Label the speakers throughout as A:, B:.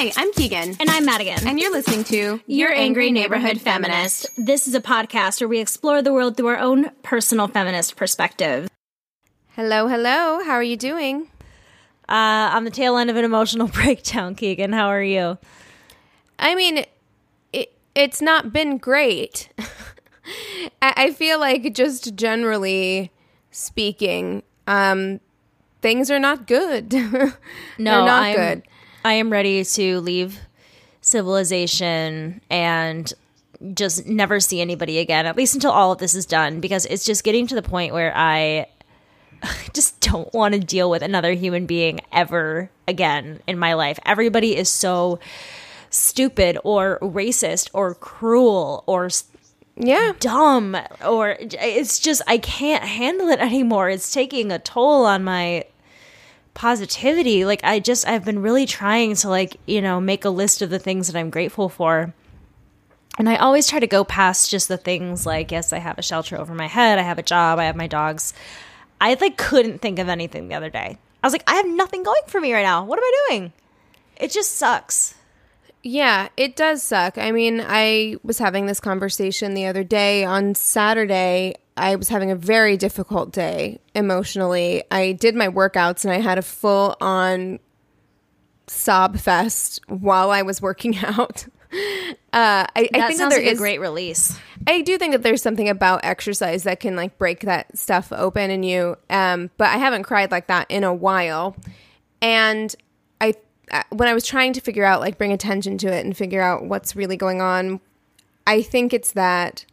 A: Hi, I'm Keegan.
B: And I'm Madigan.
A: And you're listening to
B: Your Angry Neighborhood Feminist. This is a podcast where we explore the world through our own personal feminist perspective.
A: Hello, hello. How are you doing?
B: Uh, on the tail end of an emotional breakdown, Keegan. How are you?
A: I mean, it, it's not been great. I, I feel like, just generally speaking, um, things are not good.
B: no,
A: not
B: I'm,
A: good.
B: I am ready to leave civilization and just never see anybody again, at least until all of this is done, because it's just getting to the point where I just don't want to deal with another human being ever again in my life. Everybody is so stupid or racist or cruel or
A: yeah
B: dumb or it's just I can't handle it anymore. It's taking a toll on my positivity. Like I just I've been really trying to like, you know, make a list of the things that I'm grateful for. And I always try to go past just the things like yes, I have a shelter over my head, I have a job, I have my dogs. I like couldn't think of anything the other day. I was like, I have nothing going for me right now. What am I doing? It just sucks.
A: Yeah, it does suck. I mean, I was having this conversation the other day on Saturday. I was having a very difficult day emotionally. I did my workouts and I had a full on sob fest while I was working out. Uh, I, I think that there
B: like
A: is
B: a great release.
A: I do think that there's something about exercise that can like break that stuff open in you. Um, but I haven't cried like that in a while. And I, when I was trying to figure out, like, bring attention to it and figure out what's really going on, I think it's that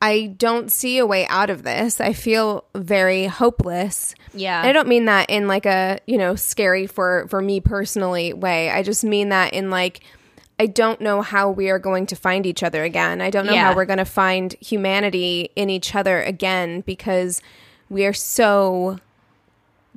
A: I don't see a way out of this. I feel very hopeless.
B: Yeah.
A: And I don't mean that in like a, you know, scary for for me personally way. I just mean that in like I don't know how we are going to find each other again. I don't know
B: Yeah.
A: how we're going to find humanity in each other again because we are so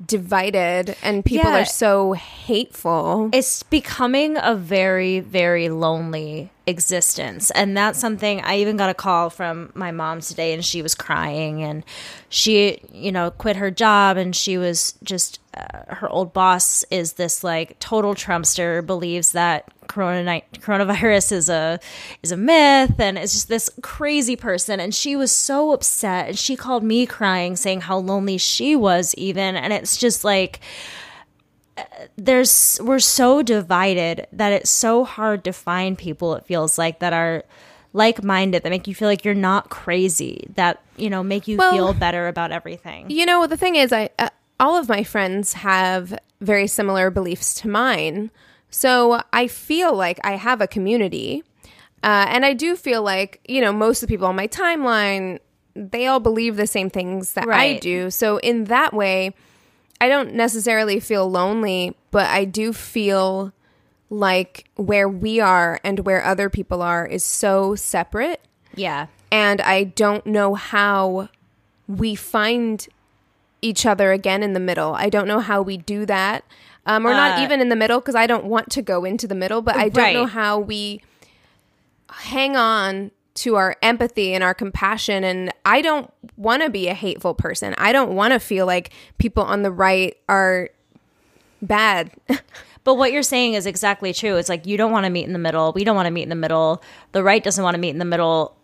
A: divided and people
B: Yeah.
A: are so hateful.
B: it's becoming a very very lonely existence. And that's something i even got a call from my mom today and she was crying and she you know quit her job and she was just uh, her old boss is this like total trumpster believes that corona coronavirus is a is a myth and it's just this crazy person. And she was so upset and she called me crying saying how lonely she was even. And it's just like there's we're so divided that it's so hard to find people it feels like that are like-minded that make you feel like you're not crazy that you know make you
A: Well,
B: feel better about everything.
A: You know, the thing is, I uh, all of my friends have very similar beliefs to mine, so I feel like I have a community, uh, and I do feel like you know most of the people on my timeline they all believe the same things that I do. So in that way, I don't necessarily feel lonely, but I do feel like where we are and where other people are is so separate.
B: Yeah.
A: And I don't know how we find each other again in the middle. I don't know how we do that. Um, or not
B: Uh,
A: even in the middle because I don't want to go into the middle, but I don't know how we hang on to our empathy and our compassion. And I don't want to be a hateful person. I don't want to feel like people on the right are bad.
B: But what you're saying is exactly true. It's like you don't want to meet in the middle. We don't want to meet in the middle. The right doesn't want to meet in the middle.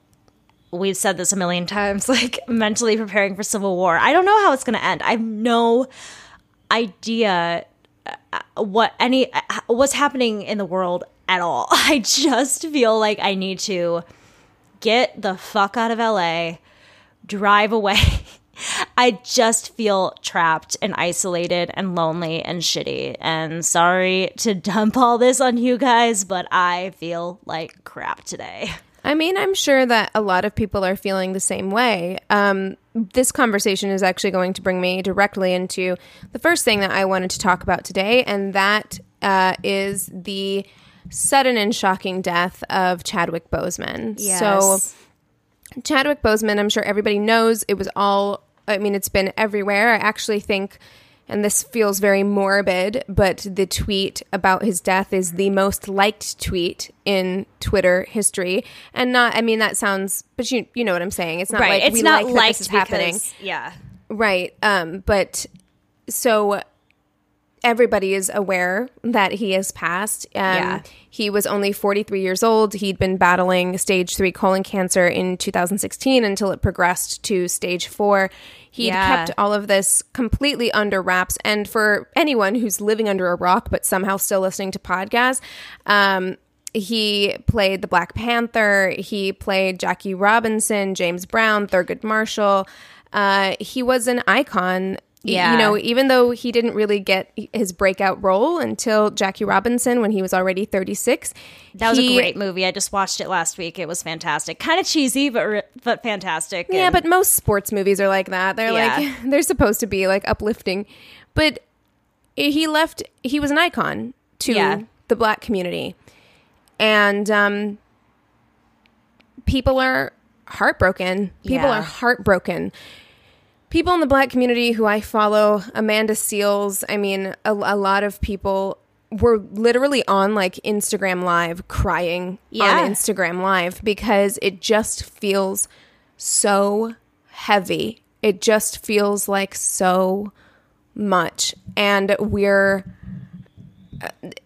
B: We've said this a million times, like mentally preparing for civil war. I don't know how it's going to end. I have no idea uh, what any uh, what's happening in the world at all. I just feel like I need to get the fuck out of LA, drive away. I just feel trapped and isolated and lonely and shitty. And sorry to dump all this on you guys, but I feel like crap today.
A: I mean, I'm sure that a lot of people are feeling the same way. Um, this conversation is actually going to bring me directly into the first thing that I wanted to talk about today, and that uh, is the sudden and shocking death of Chadwick Boseman. So, Chadwick Boseman, I'm sure everybody knows it was all, I mean, it's been everywhere. I actually think, and this feels very morbid, but the tweet about his death is the most liked tweet in Twitter history. And not, I mean, that sounds, but you, you know what I'm saying. It's not
B: right.
A: like
B: it's
A: we
B: not
A: like
B: liked
A: that this is happening.
B: because- Yeah.
A: Right. Um, but so everybody is aware that he has passed. Um,
B: Yeah.
A: He was only 43 years old. He'd been battling stage three colon cancer in 2016 until it progressed to stage four. He'd
B: Yeah.
A: kept all of this completely under wraps. And for anyone who's living under a rock but somehow still listening to podcasts, um, he played the Black Panther. He played Jackie Robinson, James Brown, Thurgood Marshall. Uh, he was an icon.
B: Yeah.
A: You know, even though he didn't really get his breakout role until Jackie Robinson when he was already 36.
B: That was
A: he-
B: a great movie. I just watched it last week. It was fantastic. Kind of cheesy, but but fantastic.
A: Yeah,
B: And-
A: but most sports movies are like that. They're
B: Yeah.
A: like they're supposed to be like uplifting. But he left he was an icon to
B: Yeah.
A: the black community. And um people are heartbroken. People
B: Yeah.
A: are heartbroken. People in the black community who I follow, Amanda Seales, I mean, a, a lot of people were literally on like Instagram Live crying
B: Yeah.
A: on Instagram Live because it just feels so heavy. It just feels like so much. And we're.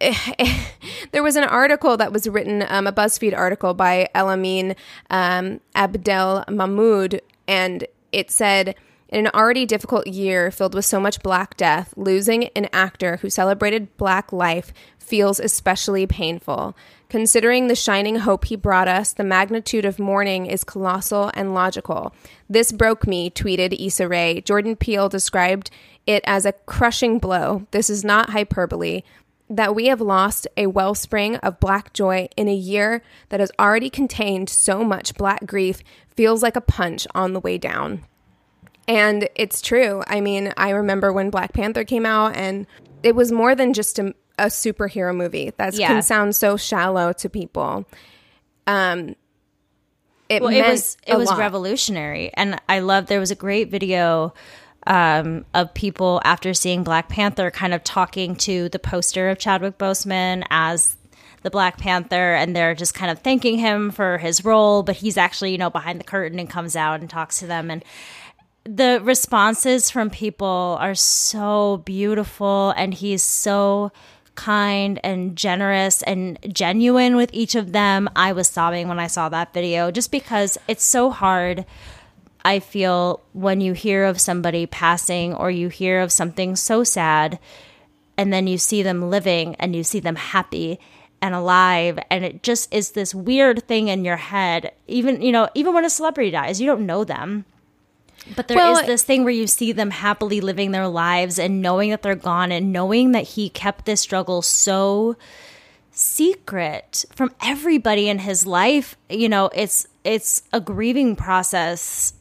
A: there was an article that was written, um, a BuzzFeed article by Elamin um, Abdelmahmoud, and it said, in an already difficult year filled with so much Black death, losing an actor who celebrated Black life feels especially painful. Considering the shining hope he brought us, the magnitude of mourning is colossal and logical. This broke me, tweeted Issa Rae. Jordan Peele described it as a crushing blow. This is not hyperbole. That we have lost a wellspring of black joy in a year that has already contained so much black grief feels like a punch on the way down. And it's true. I mean, I remember when Black Panther came out, and it was more than just a, a superhero movie. That
B: Yeah.
A: can sound so shallow to people. Um, it
B: well, it was it was
A: lot.
B: revolutionary, and I love. There was a great video um, of people after seeing Black Panther, kind of talking to the poster of Chadwick Boseman as the Black Panther, and they're just kind of thanking him for his role, but he's actually you know behind the curtain and comes out and talks to them and. The responses from people are so beautiful, and he's so kind and generous and genuine with each of them. I was sobbing when I saw that video just because it's so hard. I feel when you hear of somebody passing or you hear of something so sad and then you see them living and you see them happy and alive and it just is this weird thing in your head even you know even when a celebrity dies you don't know them but there is
A: Well,
B: this thing where you see them happily living their lives and knowing that they're gone and knowing that he kept this struggle so secret from everybody in his life. You know, it's it's a grieving process.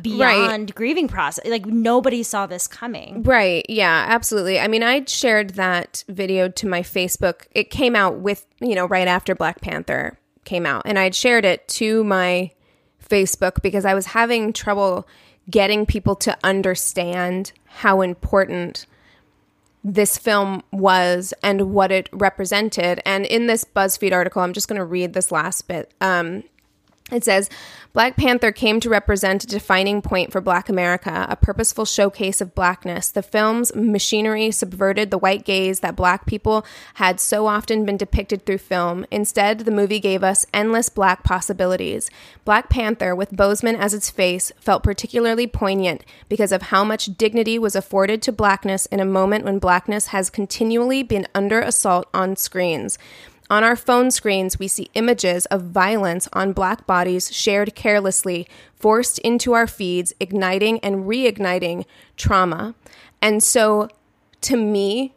B: beyond grieving process. Like nobody saw this coming.
A: Right. Yeah, absolutely. I mean, I shared that video to my Facebook. It came out with, you know, right after Black Panther came out. And I'd shared it to my Facebook because I was having trouble getting people to understand how important this film was and what it represented. And in this BuzzFeed article, I'm just going to read this last bit. Um, it says Black Panther came to represent a defining point for Black America, a purposeful showcase of blackness. The film's machinery subverted the white gaze that Black people had so often been depicted through film. Instead, the movie gave us endless Black possibilities. Black Panther, with Boseman as its face, felt particularly poignant because of how much dignity was afforded to Blackness in a moment when Blackness has continually been under assault on screens. On our phone screens, we see images of violence on black bodies shared carelessly, forced into our feeds, igniting and reigniting trauma. And so, to me,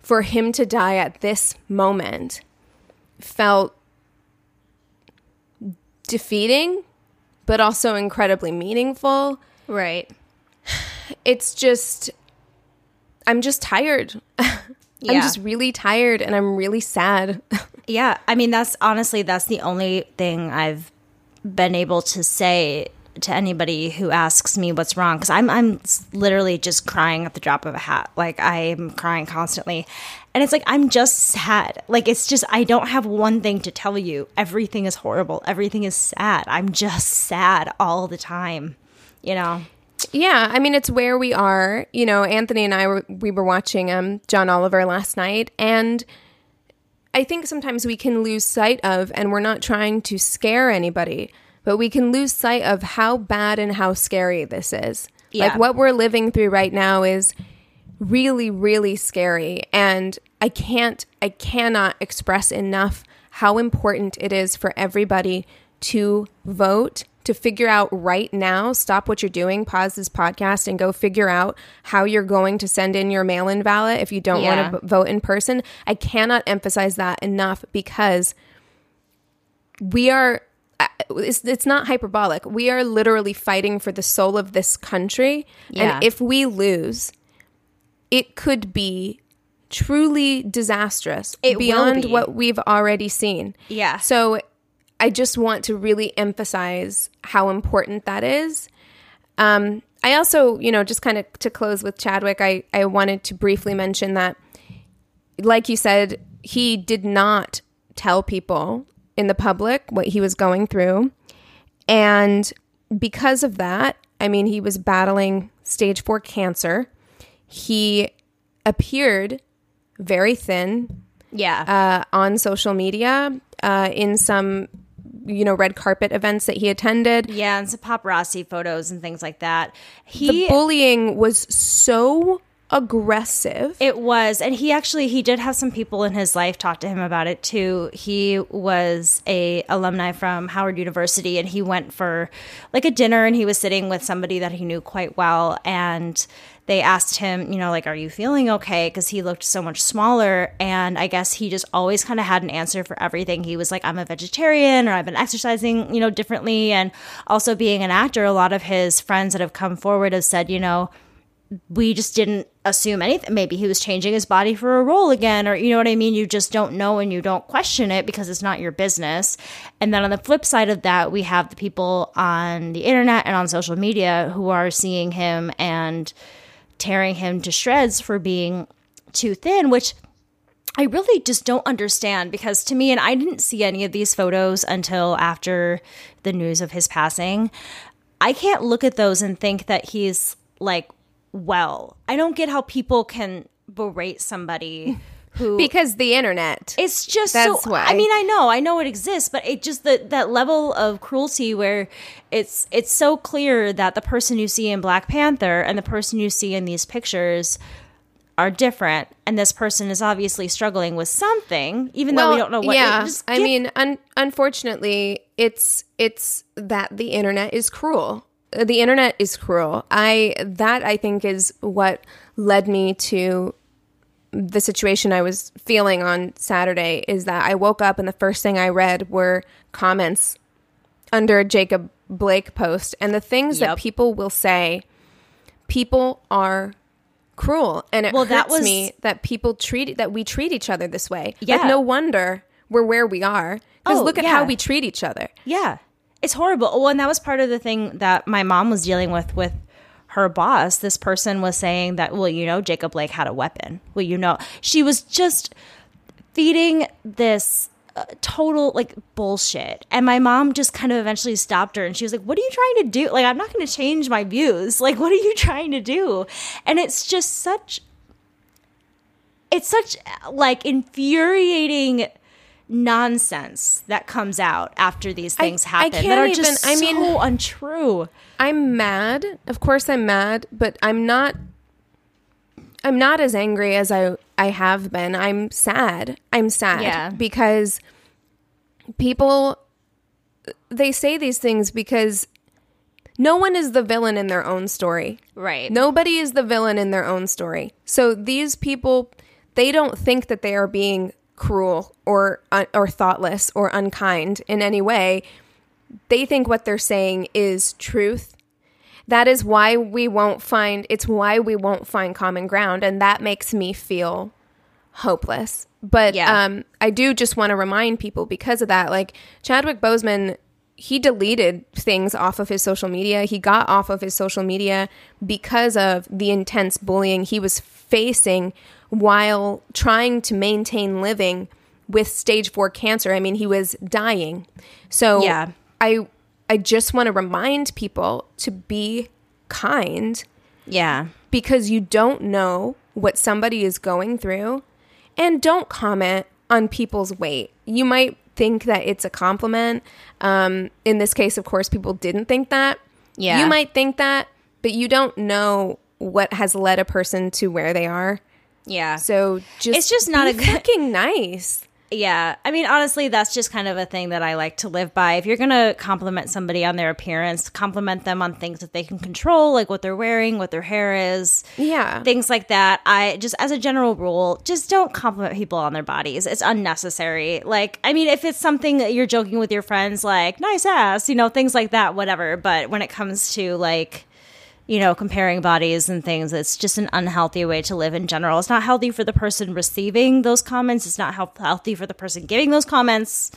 A: for him to die at this moment felt defeating, but also incredibly meaningful.
B: Right.
A: It's just, I'm just tired. I'm just really tired and I'm really sad.
B: Yeah, I mean that's honestly that's the only thing I've been able to say to anybody who asks me what's wrong because I'm I'm literally just crying at the drop of a hat. Like I'm crying constantly. And it's like I'm just sad. Like it's just I don't have one thing to tell you. Everything is horrible. Everything is sad. I'm just sad all the time. You know.
A: Yeah, I mean it's where we are. You know, Anthony and I were we were watching um John Oliver last night and I think sometimes we can lose sight of and we're not trying to scare anybody, but we can lose sight of how bad and how scary this is.
B: Yeah.
A: Like what we're living through right now is really really scary and I can't I cannot express enough how important it is for everybody to vote to figure out right now stop what you're doing pause this podcast and go figure out how you're going to send in your mail-in ballot if you don't
B: Yeah.
A: want to vote in person I cannot emphasize that enough because we are uh, it's, it's not hyperbolic we are literally fighting for the soul of this country
B: Yeah.
A: and if we lose it could be truly disastrous
B: It
A: beyond
B: be.
A: what we've already seen
B: Yeah.
A: so i just want to really emphasize how important that is um, i also you know just kind of to close with chadwick I, I wanted to briefly mention that like you said, he did not tell people in the public what he was going through. And because of that, I mean, he was battling stage four cancer. He appeared very thin
B: Yeah.
A: uh, on social media uh, in some, you know, red carpet events that he attended.
B: yeah, and some paparazzi photos and things like that.
A: The
B: He
A: bullying was so aggressive.
B: It was, and he actually he did have some people in his life talk to him about it too. He was a alumni from Howard University, and he went for like a dinner, and he was sitting with somebody that he knew quite well, and they asked him, you know, like, "Are you feeling okay?" Because he looked so much smaller, and I guess he just always kind of had an answer for everything. He was like, "I'm a vegetarian," or "I've been exercising, you know, differently," and also being an actor, a lot of his friends that have come forward have said, you know we just didn't assume anything. Maybe he was changing his body for a role again, or you know what I mean? You just don't know and you don't question it because it's not your business. And then on the flip side of that, we have the people on the internet and on social media who are seeing him and tearing him to shreds for being too thin, which I really just don't understand because to me, and I didn't see any of these photos until after the news of his passing. I can't look at those and think that he's like well. I don't get how people can berate somebody who
A: because the internet.
B: it's just
A: That's
B: so
A: why.
B: I mean I know I know it exists but it just that that level of cruelty where it's it's so clear that the person you see in Black Panther and the person you see in these pictures are different and this person is obviously struggling with something even though we don't know what
A: Yeah, I mean, un- unfortunately, it's it's that the internet is cruel. The internet is cruel. I that I think is what led me to the situation I was feeling on Saturday. Is that I woke up and the first thing I read were comments under Jacob Blake post and the things that people will say, people are cruel, and it
B: Well, that
A: hurts
B: was-
A: me that people treat that we treat each other this way.
B: Yeah.
A: Like, no wonder we're where we are because
B: Oh,
A: look at
B: yeah.
A: how we treat each other.
B: Yeah. It's horrible. Well, and that was part of the thing that my mom was dealing with with her boss. This person was saying that, well, you know, Jacob Blake had a weapon. Well, you know, she was just feeding this uh, total like bullshit. And my mom just kind of eventually stopped her and she was like, What are you trying to do? Like, I'm not going to change my views. Like, what are you trying to do? And it's just such, it's such like infuriating nonsense that comes out after these things
A: I
B: happen that
A: can't
B: are
A: even-
B: just
A: I mean-
B: so untrue.
A: I'm mad. Of course I'm mad, but I'm not I'm not as angry as I I have been. I'm sad. I'm sad
B: Yeah.
A: because people they say these things because no one is the villain in their own story.
B: Right.
A: Nobody is the villain in their own story. So these people, they don't think that they are being cruel or uh, or thoughtless or unkind in any way. They think what they're saying is truth. That is why we won't find it's why we won't find common ground and that makes me feel hopeless. But
B: Yeah.
A: um I do just want to remind people because of that like Chadwick Boseman he deleted things off of his social media. He got off of his social media because of the intense bullying he was facing while trying to maintain living with stage 4 cancer. I mean, he was dying. So
B: Yeah.
A: I I just want to remind people to be kind
B: Yeah.
A: because you don't know what somebody is going through and don't comment on people's weight. You might think that it's a compliment. Um, in this case, of course, people didn't think that.
B: Yeah.
A: You might think that, but you don't know what has led a person to where they are.
B: Yeah.
A: So just
B: It's just not a good-
A: fucking nice.
B: Yeah. I mean, honestly, that's just kind of a thing that I like to live by. If you're going to compliment somebody on their appearance, compliment them on things that they can control, like what they're wearing, what their hair is,
A: Yeah.
B: things like that. I just, as a general rule, just don't compliment people on their bodies. It's unnecessary. Like, I mean, if it's something that you're joking with your friends, like, nice ass, you know, things like that, whatever. But when it comes to like, you know, comparing bodies and things. It's just an unhealthy way to live in general. It's not healthy for the person receiving those comments. It's not health- healthy for the person giving those comments.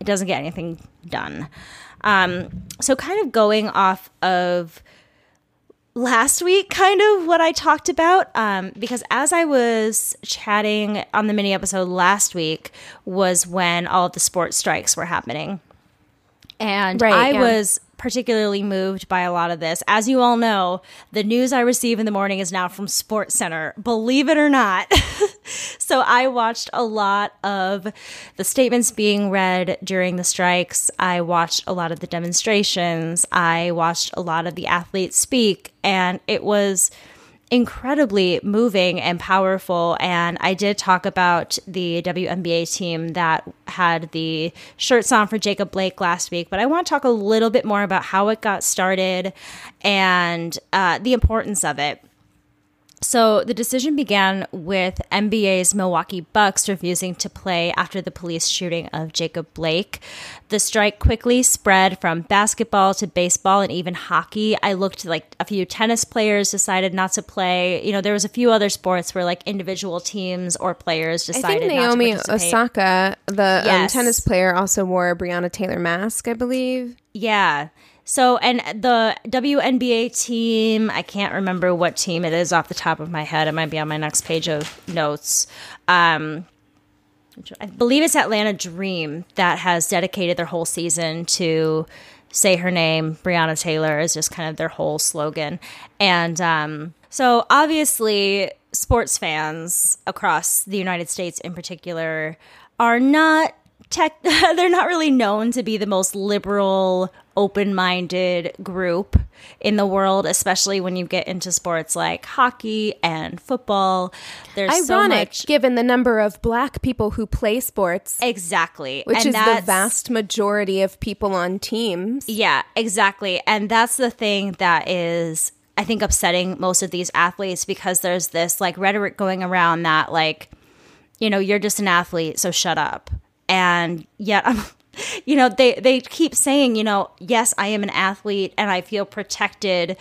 B: It doesn't get anything done. Um, so, kind of going off of last week, kind of what I talked about, um, because as I was chatting on the mini episode last week, was when all of the sports strikes were happening. And
A: Right,
B: I
A: yeah.
B: was particularly moved by a lot of this. As you all know, the news I receive in the morning is now from Sports Center, believe it or not. so I watched a lot of the statements being read during the strikes. I watched a lot of the demonstrations. I watched a lot of the athletes speak, and it was incredibly moving and powerful. And I did talk about the WNBA team that had the shirts on for Jacob Blake last week, but I want to talk a little bit more about how it got started and uh, the importance of it. So the decision began with NBA's Milwaukee Bucks refusing to play after the police shooting of Jacob Blake. The strike quickly spread from basketball to baseball and even hockey. I looked like a few tennis players decided not to play. You know, there was a few other sports where like individual teams or players
A: I
B: decided
A: think
B: not
A: Naomi. Osaka, the um, tennis player, also wore a Breonna Taylor mask, I believe.
B: Yeah. So, and the WNBA team, I can't remember what team it is off the top of my head. It might be on my next page of notes. Um, I believe it's Atlanta Dream that has dedicated their whole season to say her name. Breonna Taylor is just kind of their whole slogan. And um, so, obviously, sports fans across the United States in particular are not tech they're not really known to be the most liberal open-minded group in the world especially when you get into sports like hockey and football. There's so
A: Ironic,
B: much
A: given the number of black people who play sports,
B: exactly.
A: which
B: And
A: is the vast majority of people on teams.
B: yeah exactly. And that's the thing that is i think upsetting most of these athletes because there's this like rhetoric going around that like you know you're just an athlete so shut up. And yet i'm you know, they they keep saying, you know, yes, I am an athlete and I feel protected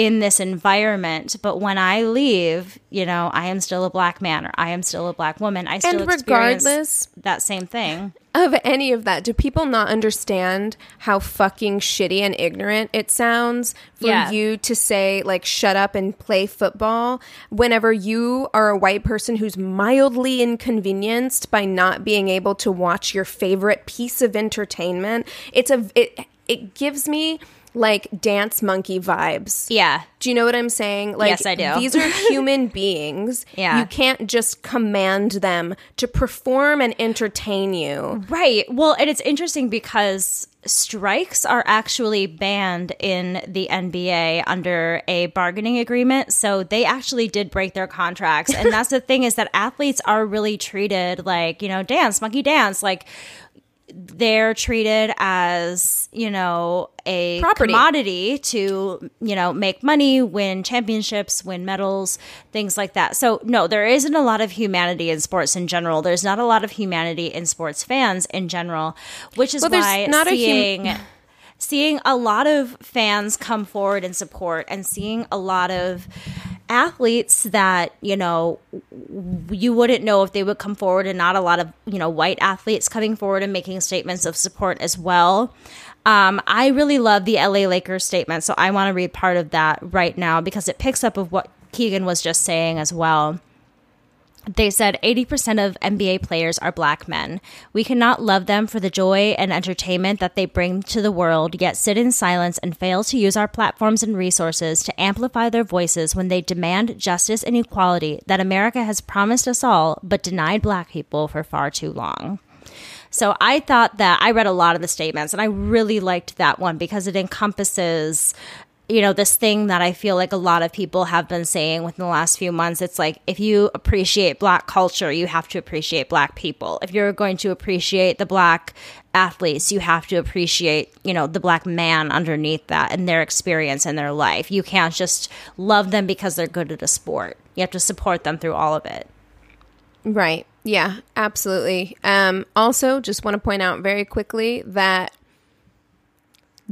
B: in this environment, but when I leave, you know, I am still a black man or I am still a black woman. I still
A: And regardless-
B: that same thing.
A: of any of that, do people not understand how fucking shitty and ignorant it sounds for
B: Yeah.
A: you to say, like, shut up and play football whenever you are a white person who's mildly inconvenienced by not being able to watch your favorite piece of entertainment? It's a, it, it gives me like dance monkey vibes.
B: Yeah.
A: Do you know what I'm saying? Like,
B: Yes, I do.
A: These are human beings.
B: Yeah.
A: You can't just command them to perform and entertain you.
B: Right. Well, and it's interesting because strikes are actually banned in the NBA under a bargaining agreement. So they actually did break their contracts. And that's the thing is that athletes are really treated like, you know, dance, monkey dance, like they're treated as you know a
A: Property.
B: commodity to you know make money win championships win medals things like that so no there isn't a lot of humanity in sports in general there's not a lot of humanity in sports fans in general which is
A: Well,
B: why
A: not a hum-
B: seeing a lot of fans come forward and support and seeing a lot of athletes that you know you wouldn't know if they would come forward and not a lot of you know white athletes coming forward and making statements of support as well. Um, i really love the la lakers statement so i want to read part of that right now because it picks up of what keegan was just saying as well they said 80% of NBA players are black men. We cannot love them for the joy and entertainment that they bring to the world, yet sit in silence and fail to use our platforms and resources to amplify their voices when they demand justice and equality that America has promised us all but denied black people for far too long. So I thought that I read a lot of the statements and I really liked that one because it encompasses you know this thing that I feel like a lot of people have been saying within the last few months it's like if you appreciate black culture you have to appreciate black people if you're going to appreciate the black athletes you have to appreciate you know the black man underneath that and their experience in their life you can't just love them because they're good at a sport you have to support them through all of it
A: Right. Yeah, absolutely. Um, also, just want to point out very quickly that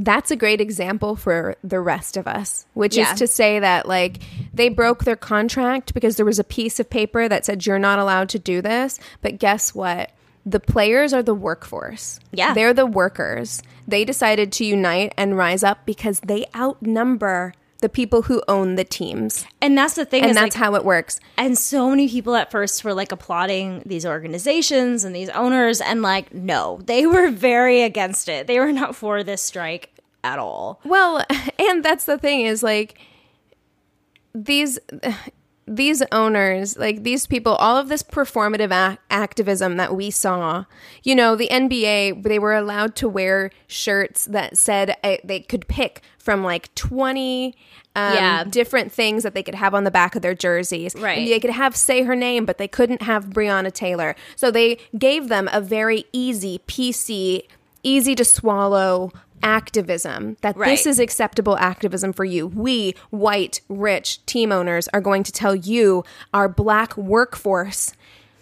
A: that's a great example for the rest of us, which
B: Yeah.
A: is to say that, like, they broke their contract because there was a piece of paper that said you're not allowed to do this. But guess what? The players are the workforce.
B: Yeah.
A: They're the workers. They decided to unite and rise up because they outnumber the people who own the teams.
B: and that's the thing
A: And that's
B: like,
A: how it works.
B: And so many people at first were like applauding these organizations and these owners, and like, no, they were very against it. They were not for this strike at all.
A: Well, and that's the thing is like these these owners, like these people, all of this performative ac- activism that we saw, you know, the NBA, they were allowed to wear shirts that said uh, they could pick from like 20 um,
B: Yeah.
A: different things that they could have on the back of their jerseys.
B: Right.
A: And they could have say her name, but they couldn't have Breonna Taylor. So they gave them a very easy, PC, easy to swallow activism that
B: Right.
A: this is acceptable activism for you. We, white, rich team owners, are going to tell you, our black workforce,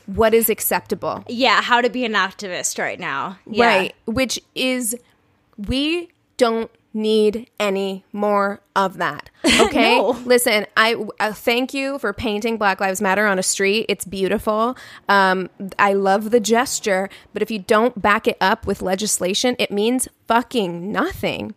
A: what is acceptable.
B: Yeah, how to be an activist right now. Yeah.
A: Right. Which is, we don't need any more of that. Okay.
B: No.
A: Listen, I uh, thank you for painting Black Lives Matter on a street. It's beautiful. Um, I love the gesture, but if you don't back it up with legislation, it means fucking nothing.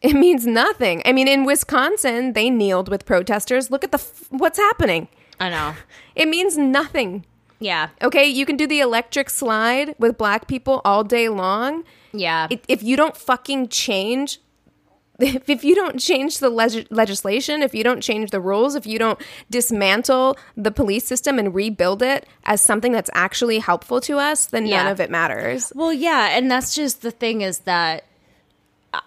A: It means nothing. I mean, in Wisconsin, they kneeled with protesters. Look at the f- what's happening.
B: I know.
A: It means nothing.
B: Yeah.
A: Okay, you can do the electric slide with black people all day long.
B: Yeah.
A: If- If you don't fucking change, if, you don't change the leg- legislation, if you don't change the rules, if you don't dismantle the police system and rebuild it as something that's actually helpful to us, then none of it matters.
B: Well, yeah, and that's just the thing is that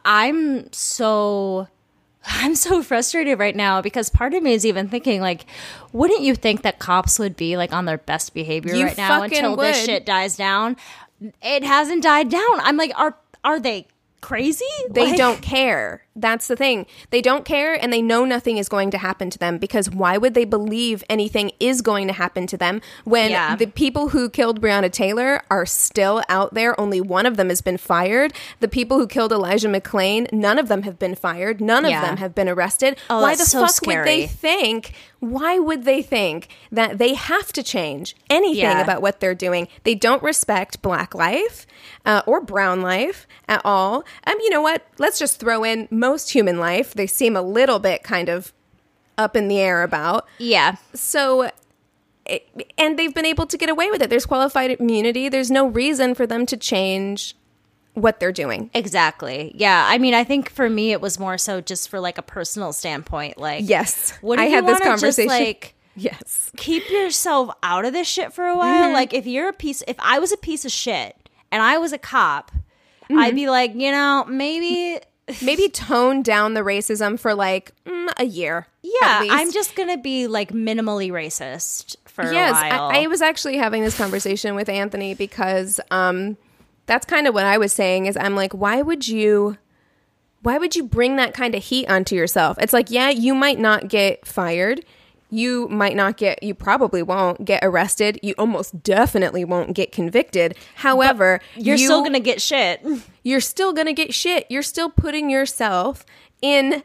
B: I'm so I'm so frustrated right now because part of me is even thinking like wouldn't you think that cops would be like on their best behavior
A: You
B: right now until this shit dies down? It hasn't died down. I'm like are are they crazy?
A: They
B: Like-
A: don't care. That's the thing. They don't care and they know nothing is going to happen to them because why would they believe anything is going to happen to them when
B: Yeah.
A: the people who killed Breonna Taylor are still out there? Only one of them has been fired. The people who killed Elijah McClain, none of them have been fired. None of them have been arrested.
B: Oh,
A: why the
B: so
A: fuck would they think? Why would they think that they have to change anything
B: Yeah.
A: about what they're doing? They don't respect black life uh, or brown life at all. Um, you know what? Let's just throw in most human life. They seem a little bit kind of up in the air about.
B: Yeah.
A: So, and they've been able to get away with it. There's qualified immunity. There's no reason for them to change what they're doing.
B: Exactly. Yeah. I mean, I think for me, it was more so just for like a personal standpoint. Like,
A: Yes,
B: what
A: I had this
B: wanna just,
A: conversation.
B: like,
A: yes,
B: keep yourself out of this shit for a while.
A: Mm-hmm.
B: Like, if you're a piece, if I was a piece of shit and I was a cop,
A: Mm-hmm.
B: I'd be like, you know, maybe.
A: Maybe tone down the racism for like mm, a year.
B: Yeah. I'm just gonna be like minimally racist for
A: yes,
B: a while.
A: I, I was actually having this conversation with Anthony because um, that's kind of what I was saying. Is I'm like, why would you, why would you bring that kind of heat onto yourself? It's like, yeah, you might not get fired. You might not get, you probably won't get arrested. You almost definitely won't get convicted. However,
B: you're
A: you-
B: still gonna get shit.
A: you're still gonna get shit. You're still putting yourself in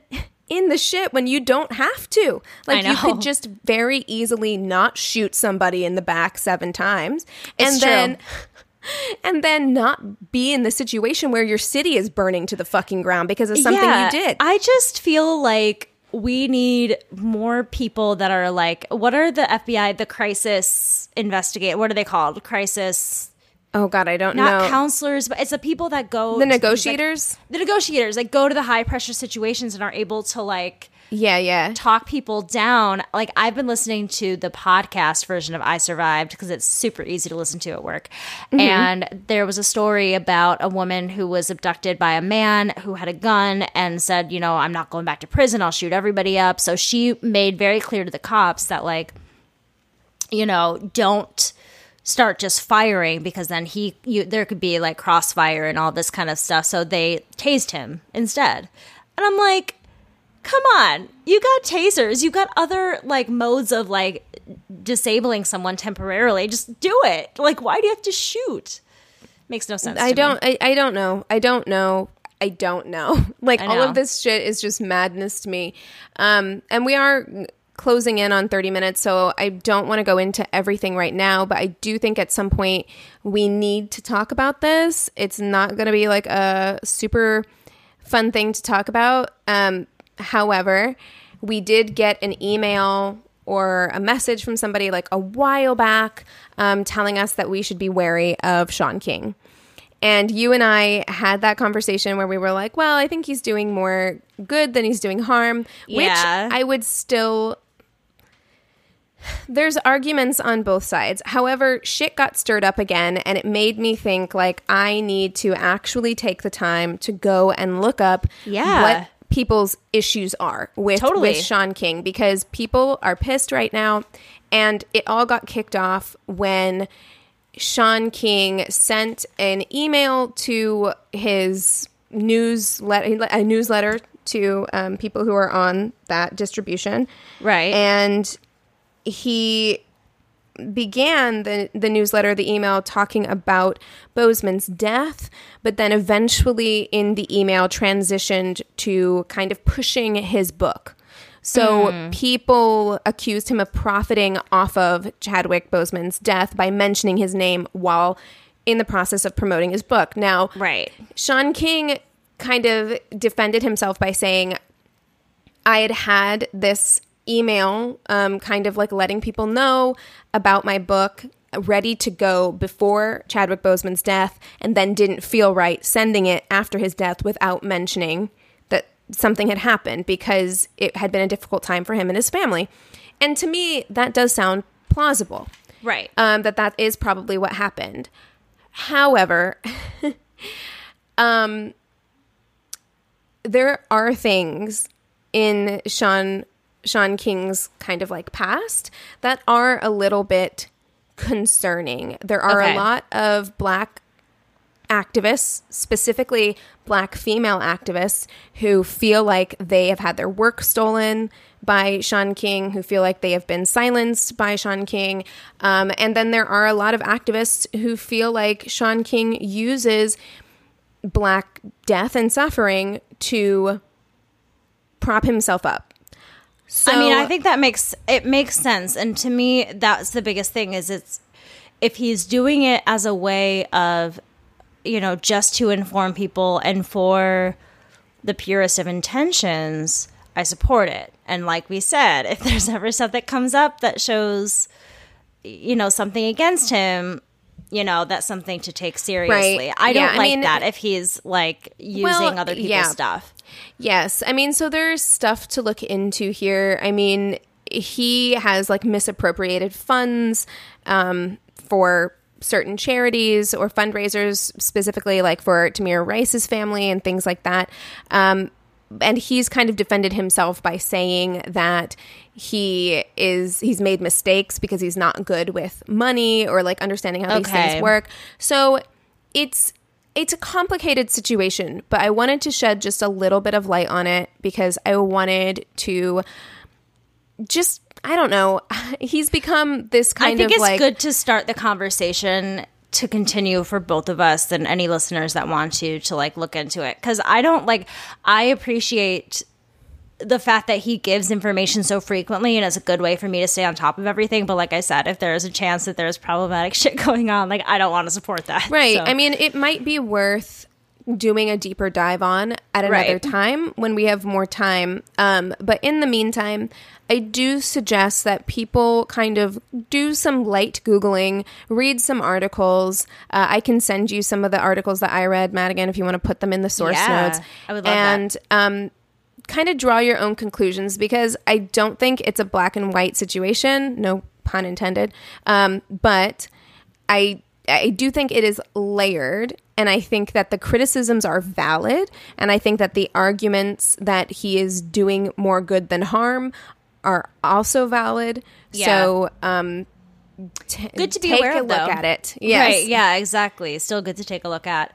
A: in the shit when you don't have to. Like you could just very easily not shoot somebody in the back seven times and
B: true.
A: then and then not be in the situation where your city is burning to the fucking ground because of something
B: Yeah,
A: you did.
B: I just feel like we need more people that are like, what are the FBI, the crisis investigate? What are they called? Crisis,
A: oh god, I don't
B: not
A: know.
B: counselors, but it's the people that go
A: the
B: to these, like-
A: negotiators?
B: the negotiators, like go to the high pressure situations and are able to like
A: yeah, yeah.
B: talk people down. Like I've been listening to the podcast version of I Survived because it's super easy to listen to at work. Mm-hmm. And there was a story about a woman who was abducted by a man who had a gun and said, you know, I'm not going back to prison. I'll shoot everybody up. So she made very clear to the cops that like you know, don't start just firing because then he you there could be like crossfire and all this kind of stuff. So they tased him instead. And I'm like, come on. You got tasers. You got other like modes of like disabling someone temporarily. Just do it. Like why do you have to shoot? Makes no sense.
A: I
B: to
A: don't
B: me.
A: I, I don't know. I don't know. I don't know. Like
B: I
A: all of this shit is just madness to me. Um and we are closing in on 30 minutes, so I don't want to go into everything right now, but I do think at some point we need to talk about this. It's not going to be like a super fun thing to talk about. Um however, we did get an email or a message from somebody like a while back um, telling us that we should be wary of Shaun King. And you and I had that conversation where we were like, well, I think he's doing more good than he's doing harm,
B: Yeah.
A: which I would still. There's arguments on both sides. However, shit got stirred up again, and it made me think like I need to actually take the time to go and look up
B: Yeah.
A: what people's issues are with
B: Totally.
A: with Shaun King because people are pissed right now, and it all got kicked off when Shaun King sent an email to his newsletter, a newsletter to um, people who are on that distribution,
B: Right.
A: and he began the the newsletter, the email talking about Boseman's death, but then eventually in the email transitioned to kind of pushing his book. So hmm. people accused him of profiting off of Chadwick Boseman's death by mentioning his name while in the process of promoting his book. Now,
B: right.
A: Shaun King kind of defended himself by saying, I had had this email, um, kind of like letting people know about my book ready to go before Chadwick Boseman's death, and then didn't feel right sending it after his death without mentioning that something had happened because it had been a difficult time for him and his family. And to me, that does sound plausible
B: Right.
A: um, that that is probably what happened. However, um, there are things in Shaun Shaun King's kind of like past that are a little bit concerning. There are
B: Okay.
A: a lot of black activists, specifically black female activists, who feel like they have had their work stolen by Shaun King, who feel like they have been silenced by Shaun King. Um, and then there are a lot of activists who feel like Shaun King uses black death and suffering to prop himself up. So,
B: I mean, I think that makes it makes sense, and to me, that's the biggest thing. Is it's if he's doing it as a way of, you know, just to inform people and for the purest of intentions, I support it. And like we said, if there's ever stuff that comes up that shows, you know, something against him, you know, that's something to take seriously.
A: Right.
B: I don't
A: Yeah, I
B: like
A: mean-
B: that if he's like using
A: Well,
B: other people's
A: yeah.
B: stuff.
A: Yes. I mean, so there's stuff to look into here. I mean, he has like misappropriated funds um, for certain charities or fundraisers, specifically like for Tamir Rice's family and things like that. Um, and he's kind of defended himself by saying that he is he's made mistakes because he's not good with money or like understanding how these things work. So it's it's a complicated situation, but I wanted to shed just a little bit of light on it because I wanted to just I don't know. He's become this kind of
B: I think
A: of
B: it's
A: like
B: good to start the conversation to continue for both of us and any listeners that want to to like look into it. Because I don't like I appreciate the fact that he gives information so frequently and it's a good way for me to stay on top of everything. But like I said if there is a chance that there's problematic shit going on like I don't want to support that.
A: Right.
B: So-
A: I mean, it might be worth doing a deeper dive on at another
B: Right.
A: time when we have more time. Um, but in the meantime, I do suggest that people kind of do some light Googling, read some articles. Uh, I can send you some of the articles that I read, Madigan, if you want to put them in the source
B: Yeah,
A: notes.
B: I would love that.
A: and, um, kind of draw your own conclusions because I don't think it's a black and white situation. No pun intended. Um, but I I do think it is layered and I think that the criticisms are valid and I think that the arguments that he is doing more good than harm are also valid.
B: Yeah.
A: So um t-
B: good to be
A: take
B: aware
A: a
B: of
A: look
B: though.
A: at it. Yes.
B: Right, yeah, exactly. Still good to take a look at.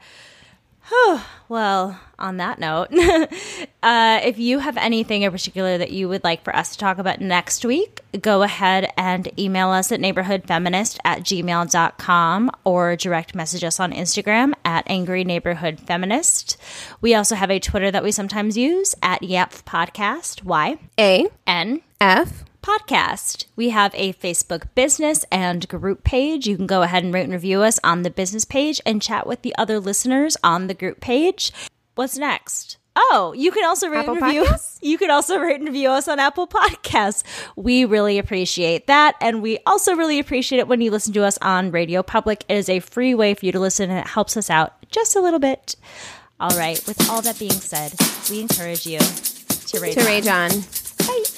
B: well, on that note, uh, if you have anything in particular that you would like for us to talk about next week, go ahead and email us at neighborhoodfeminist at gmail.com or direct message us on Instagram at angry neighborhood feminist. We also have a Twitter that we sometimes use at Yap Podcast. Y
A: A
B: N
A: F
B: podcast. We have a Facebook business and group page. You can go ahead and rate and review us on the business page and chat with the other listeners on the group page. What's next? Oh, you can also rate
A: Apple
B: and review
A: Podcasts?
B: You can also rate and review us on Apple Podcasts. We really appreciate that. And we also really appreciate it when you listen to us on Radio Public. It is a free way for you to listen and it helps us out just a little bit. All right, with all that being said, we encourage you to rate
A: to
B: us.
A: rage on.
B: Bye.